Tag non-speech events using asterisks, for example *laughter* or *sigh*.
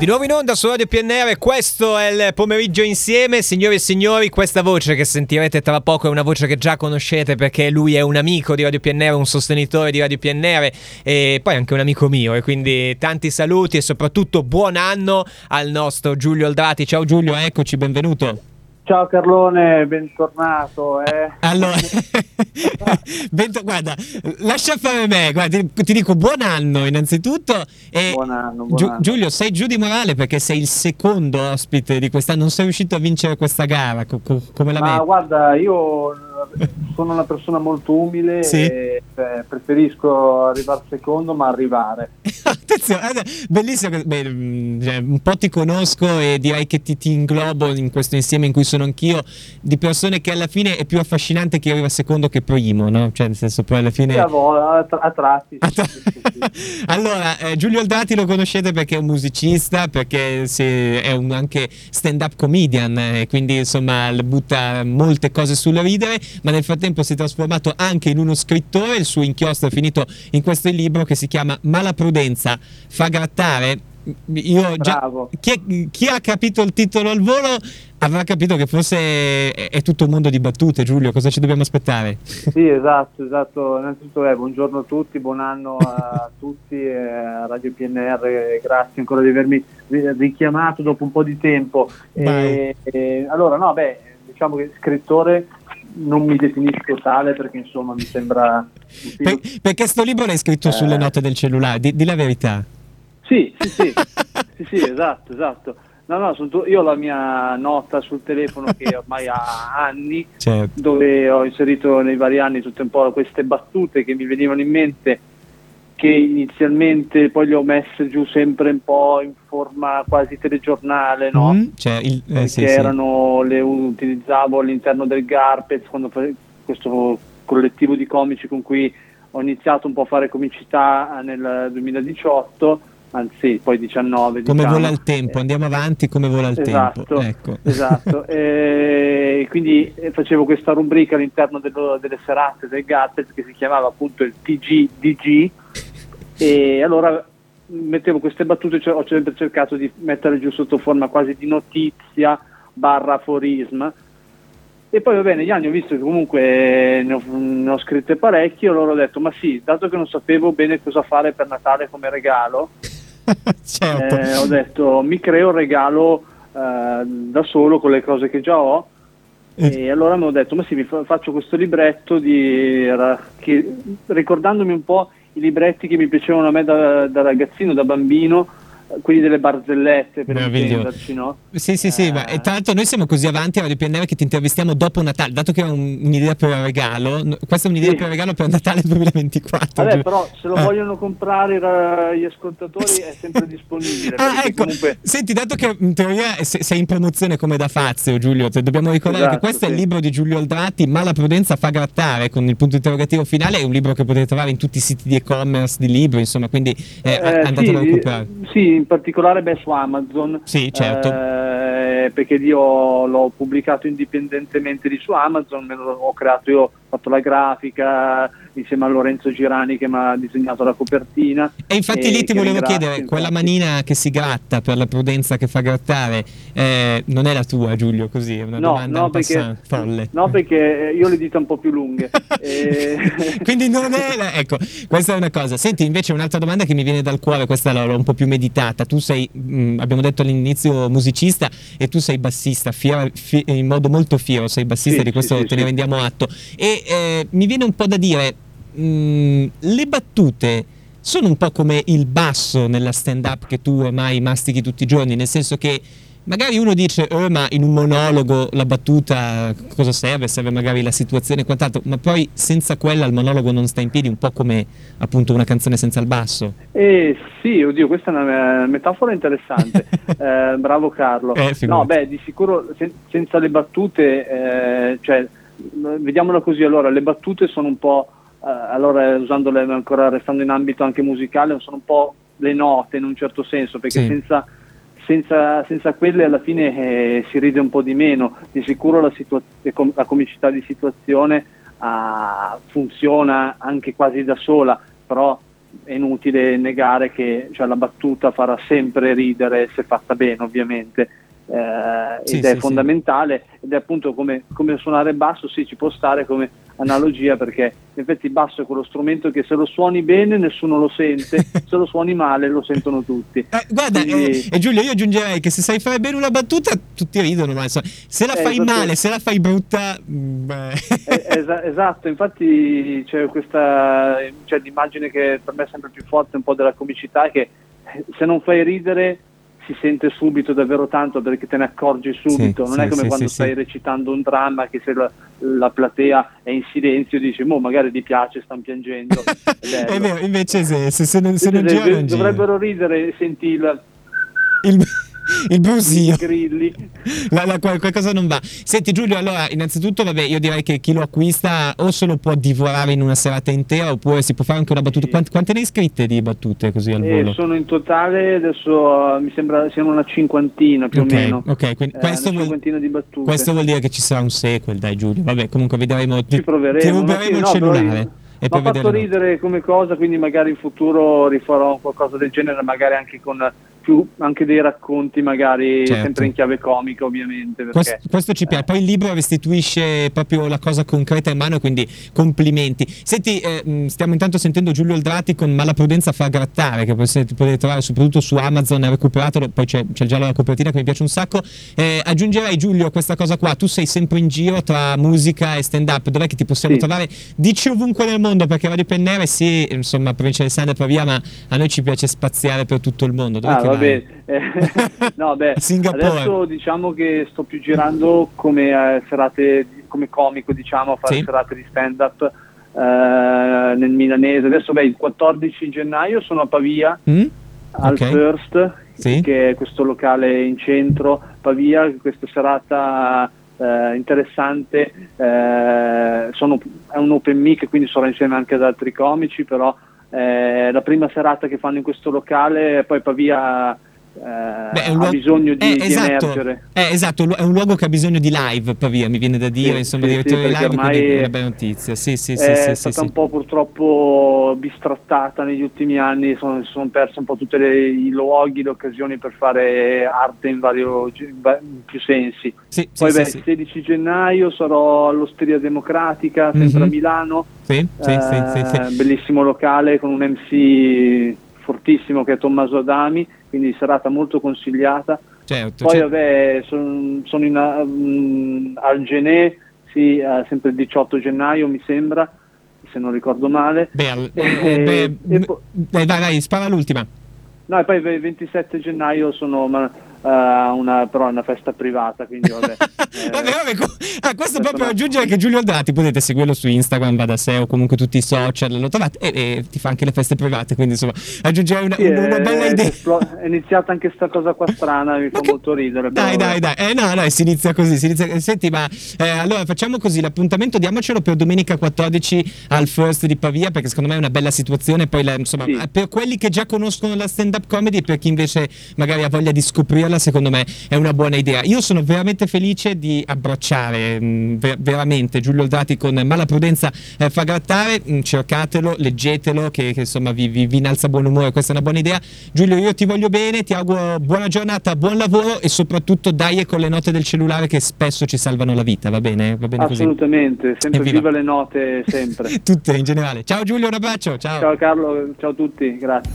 Di nuovo in onda su Radio PNR, questo è il pomeriggio insieme, signore e signori, questa voce che sentirete tra poco è una voce che già conoscete perché lui è un amico di Radio PNR, un sostenitore di Radio PNR e poi anche un amico mio e quindi tanti saluti e soprattutto buon anno al nostro Giulio Aldrati. Ciao Giulio, eccoci, benvenuto. Ciao Carlone, bentornato. Eh. Allora, *laughs* bento, guarda, lascia fare me, guarda, ti, ti, dico buon anno innanzitutto. E buon anno, buon Giu, anno. Giulio, sei giù di morale perché sei il secondo ospite di quest'anno, non sei riuscito a vincere questa gara, co, co, come la Ma metti? guarda, io sono una persona molto umile Sì? e eh, preferisco arrivare secondo ma arrivare. *laughs* Attenzione, eh, bellissimo, beh, mm, cioè, un po' ti conosco e direi che ti, ti inglobo in questo insieme in cui sono anch'io, di persone che alla fine è più affascinante chi arriva secondo che primo, no? Cioè nel senso poi alla fine... Sì, a, vo- a, tra- a tratti. A sì, tra- sì, *laughs* sì. allora, eh, Giulio Aldrati lo conoscete perché è un musicista, perché è un anche stand-up comedian, eh, quindi insomma butta molte cose sulle ridere, ma nel frattempo si è trasformato anche in uno scrittore, il suo inchiostro è finito in questo libro che si chiama Mala prudenza fa grattare. Io già, chi, chi ha capito il titolo al volo avrà capito che forse è, è tutto un mondo di battute, Giulio, cosa ci dobbiamo aspettare? *laughs* Sì, esatto, esatto. Innanzitutto eh, buongiorno a tutti, buon anno a *laughs* tutti, eh, a Radio PNR, eh, grazie ancora di avermi ri- richiamato dopo un po' di tempo. E- e- allora, no, beh, diciamo che scrittore non mi definisco tale perché insomma mi sembra... Per- perché sto libro l'hai scritto sulle Eh. note del cellulare, di, di la verità. Sì, sì, sì, *laughs* sì, sì, esatto, esatto. No, no, sono tu- io ho la mia nota sul telefono che ormai ha anni, Certo. dove ho inserito nei vari anni tutte un po' queste battute che mi venivano in mente, che inizialmente poi le ho messe giù sempre un po' in forma quasi telegiornale, no? Mm, cioè, il- eh, sì, sì. erano, le utilizzavo all'interno del Garpez, quando questo collettivo di comici con cui ho iniziato un po' a fare comicità nel 2018, anzi poi 19. Come diciamo. vola il tempo, Eh, andiamo avanti come vola il esatto, tempo. Ecco. *laughs* esatto. *laughs* E quindi eh, facevo questa rubrica all'interno dello- delle serate del Garpez che si chiamava appunto il TGDG e allora mettevo queste battute, cioè, ho sempre cercato di mettere giù sotto forma quasi di notizia barra aforisma e poi va bene, gli anni ho visto che comunque ne ho, ne ho scritte parecchie, allora ho detto ma sì, dato che non sapevo bene cosa fare per Natale come regalo, *laughs* certo. eh, ho detto mi creo un regalo eh, da solo con le cose che già ho Eh. e allora mi ho detto ma sì mi fa- faccio questo libretto di, che, ricordandomi un po' i libretti che mi piacevano a me da, da ragazzino, da bambino eh, quelli delle barzellette per intenderci no? Sì, sì, sì, Eh. ma e tra l'altro noi siamo così avanti a Radio PNR che ti intervistiamo dopo Natale, dato che è un- un'idea per regalo, questa è un'idea Sì. per regalo per Natale 2024. Vabbè, però se lo Ah. vogliono comprare ra- gli ascoltatori è sempre disponibile. Ah, ecco. comunque- Senti, dato che in teoria se- sei in promozione come da Fazio, Giulio, te dobbiamo ricordare Esatto, che questo è il sì. libro di Giulio Aldrati, Ma la prudenza fa grattare, con il punto interrogativo finale, è un libro che potete trovare in tutti i siti di e-commerce di libri, insomma, quindi eh, Eh, andatelo a sì, recuperare. sì, in particolare beh, su Amazon. Sì, certo. eh, perché io l'ho pubblicato indipendentemente di su Amazon, me lo ho creato io, ho fatto la grafica insieme a Lorenzo Girani che mi ha disegnato la copertina. E infatti e lì ti volevo chiedere, quella infatti. manina che si gratta per la prudenza che fa grattare, eh, non è la tua Giulio, così, è una No, domanda no perché, folle. no, perché io ho le dita un po' più lunghe. *laughs* E- Quindi non è. la- Ecco, questa è una cosa. Senti, invece, un'altra domanda che mi viene dal cuore, questa l'ho un po' più meditata. Tu sei, mh, abbiamo detto all'inizio, musicista e tu sei bassista, fiero- fi- in modo molto fiero, sei bassista, Sì, di questo sì, te ne rendiamo atto. E eh, mi viene un po' da dire, mh, le battute. Sono un po' come il basso nella stand-up che tu ormai mastichi tutti i giorni, nel senso che magari uno dice, oh, ma in un monologo la battuta cosa serve? Serve magari la situazione e quant'altro, ma poi senza quella il monologo non sta in piedi, un po' come appunto una canzone senza il basso. Eh sì, oddio, questa è una metafora interessante. *laughs* Eh, bravo Carlo. Eh, no, beh, di sicuro sen- senza le battute, eh, cioè, vediamola così, allora, le battute sono un po', eh, allora usandole ancora restando in ambito anche musicale, sono un po' le note in un certo senso, perché Sì. senza, senza, senza quelle alla fine eh, si ride un po' di meno. Di sicuro la, situa- la comicità di situazione ah, funziona anche quasi da sola, però è inutile negare che cioè, la battuta farà sempre ridere se fatta bene ovviamente eh, sì, ed è sì, fondamentale sì. ed è appunto come, come suonare basso sì ci può stare come analogia perché in effetti il basso è quello strumento che se lo suoni bene nessuno lo sente, *laughs* se lo suoni male lo sentono tutti. Eh, guarda, Quindi... eh, Giulio, io aggiungerei che se sai fare bene una battuta tutti ridono, ma insomma, se la fai esatto. male, se la fai brutta... Mm. Eh, es- esatto, infatti c'è questa c'è l'immagine che per me è sempre più forte un po' della comicità che se non fai ridere si sente subito davvero tanto perché te ne accorgi subito, sì, non sì, è come sì, quando stai recitando un dramma che se la, la, platea è in silenzio dici, mo magari ti piace, stanno piangendo. *laughs* è vero, invece se, se, se non, se non gira, dovrebbero ridere, senti il... il il brusio. La, la, qualcosa non va. Senti Giulio, allora innanzitutto vabbè, io direi che chi lo acquista o se lo può divorare in una serata intera oppure si può fare anche una battuta. Sì. Quante, quante ne hai scritte di battute così al eh, volo? Sono in totale adesso uh, mi sembra siano una cinquantina più okay, o meno. Ok, quindi eh, questo, vuol, questo, vuol, dire che ci sarà un sequel, dai Giulio. Vabbè, comunque vedremo. Ci proveremo. Ti ruberemo il cellulare. E Mi ha fatto ridere come cosa, quindi magari in futuro rifarò qualcosa del genere, magari anche con più anche dei racconti, magari certo. sempre in chiave comica, ovviamente. Questo, questo, ci piace. Eh. Poi il libro restituisce proprio la cosa concreta in mano, quindi complimenti. Senti, eh, stiamo intanto sentendo Giulio Aldrati con Malaprudenza fa grattare, che potete, potete trovare soprattutto su Amazon, recuperatelo, poi c'è, c'è già la copertina che mi piace un sacco. Eh, aggiungerei Giulio questa cosa qua, tu sei sempre in giro tra musica e stand up, dov'è che ti possiamo sì. trovare? Dici ovunque nel mondo, perché Radio Pennere sì, insomma, provincia di Sanda via, ma a noi ci piace spaziare per tutto il mondo. Dov'è ah, vabbè, eh, *laughs* no, beh, *laughs* adesso diciamo che sto più girando come eh, serate, come comico, diciamo, a fare sì. serate di stand up eh, nel milanese. Adesso, beh, il 14 gennaio sono a Pavia, mm? al okay. First, sì. che è questo locale in centro, Pavia, questa serata eh, interessante, eh, sono, è un open mic, quindi sarò insieme anche ad altri comici, però eh, la prima serata che fanno in questo locale, poi Pavia eh, Beh, luogo, ha bisogno di, eh, esatto, di emergere. Eh, esatto, è un luogo che ha bisogno di live, Pavia, mi viene da dire, sì, insomma, sì, direttore sì, di live, quindi è una bella notizia. Sì, sì, sì, è stata un po' purtroppo bistrattata negli ultimi anni, sono, sono persi un po' tutti i luoghi, le occasioni per fare arte in, vario, in più sensi. Poi beh, il 16 gennaio sarò all'Osteria Democratica, sempre mm-hmm. a Milano, sì, sì, eh, bellissimo locale con un MC fortissimo che è Tommaso Adami, quindi serata molto consigliata. Certo, Poi certo. vabbè, sono son in, um, al Genè, sì, uh, sempre il 18 gennaio mi sembra, se non ricordo male. Beh, eh, beh, dai, dai, spara l'ultima. No, e poi il 27 gennaio sono... Uh, una, però è una festa privata, quindi vabbè. *laughs* eh, vabbè, vabbè co- ah, questo proprio aggiungere che Giulio Aldrati potete seguirlo su Instagram, va da sé o comunque tutti i social, lo trovate e, e ti fa anche le feste private, quindi insomma aggiungere una, sì, una, una bella idea. È iniziata anche questa cosa qua strana, mi fa che... molto ridere. Dai, però, dai, dai, eh, no, no, si inizia così, si inizia... Senti, ma eh, allora facciamo così, l'appuntamento diamocelo per domenica 14 al First di Pavia, perché secondo me è una bella situazione, poi la, insomma, sì. per quelli che già conoscono la stand-up comedy, per chi invece magari ha voglia di scoprirla, secondo me è una buona idea. Io sono veramente felice di abbracciare mh, mm, ver- veramente Giulio Oldati con Malaprudenza eh, fa grattare, mh, mm, cercatelo, leggetelo che, che insomma vi, vi, vi, innalza buon umore, questa è una buona idea. Giulio io ti voglio bene, ti auguro buona giornata, buon lavoro e soprattutto dai con le note del cellulare che spesso ci salvano la vita, va bene? Va bene Assolutamente, così? sempre viva le note sempre. *laughs* Tutte in generale. Ciao Giulio, un abbraccio, ciao. Ciao Carlo, ciao a tutti, grazie.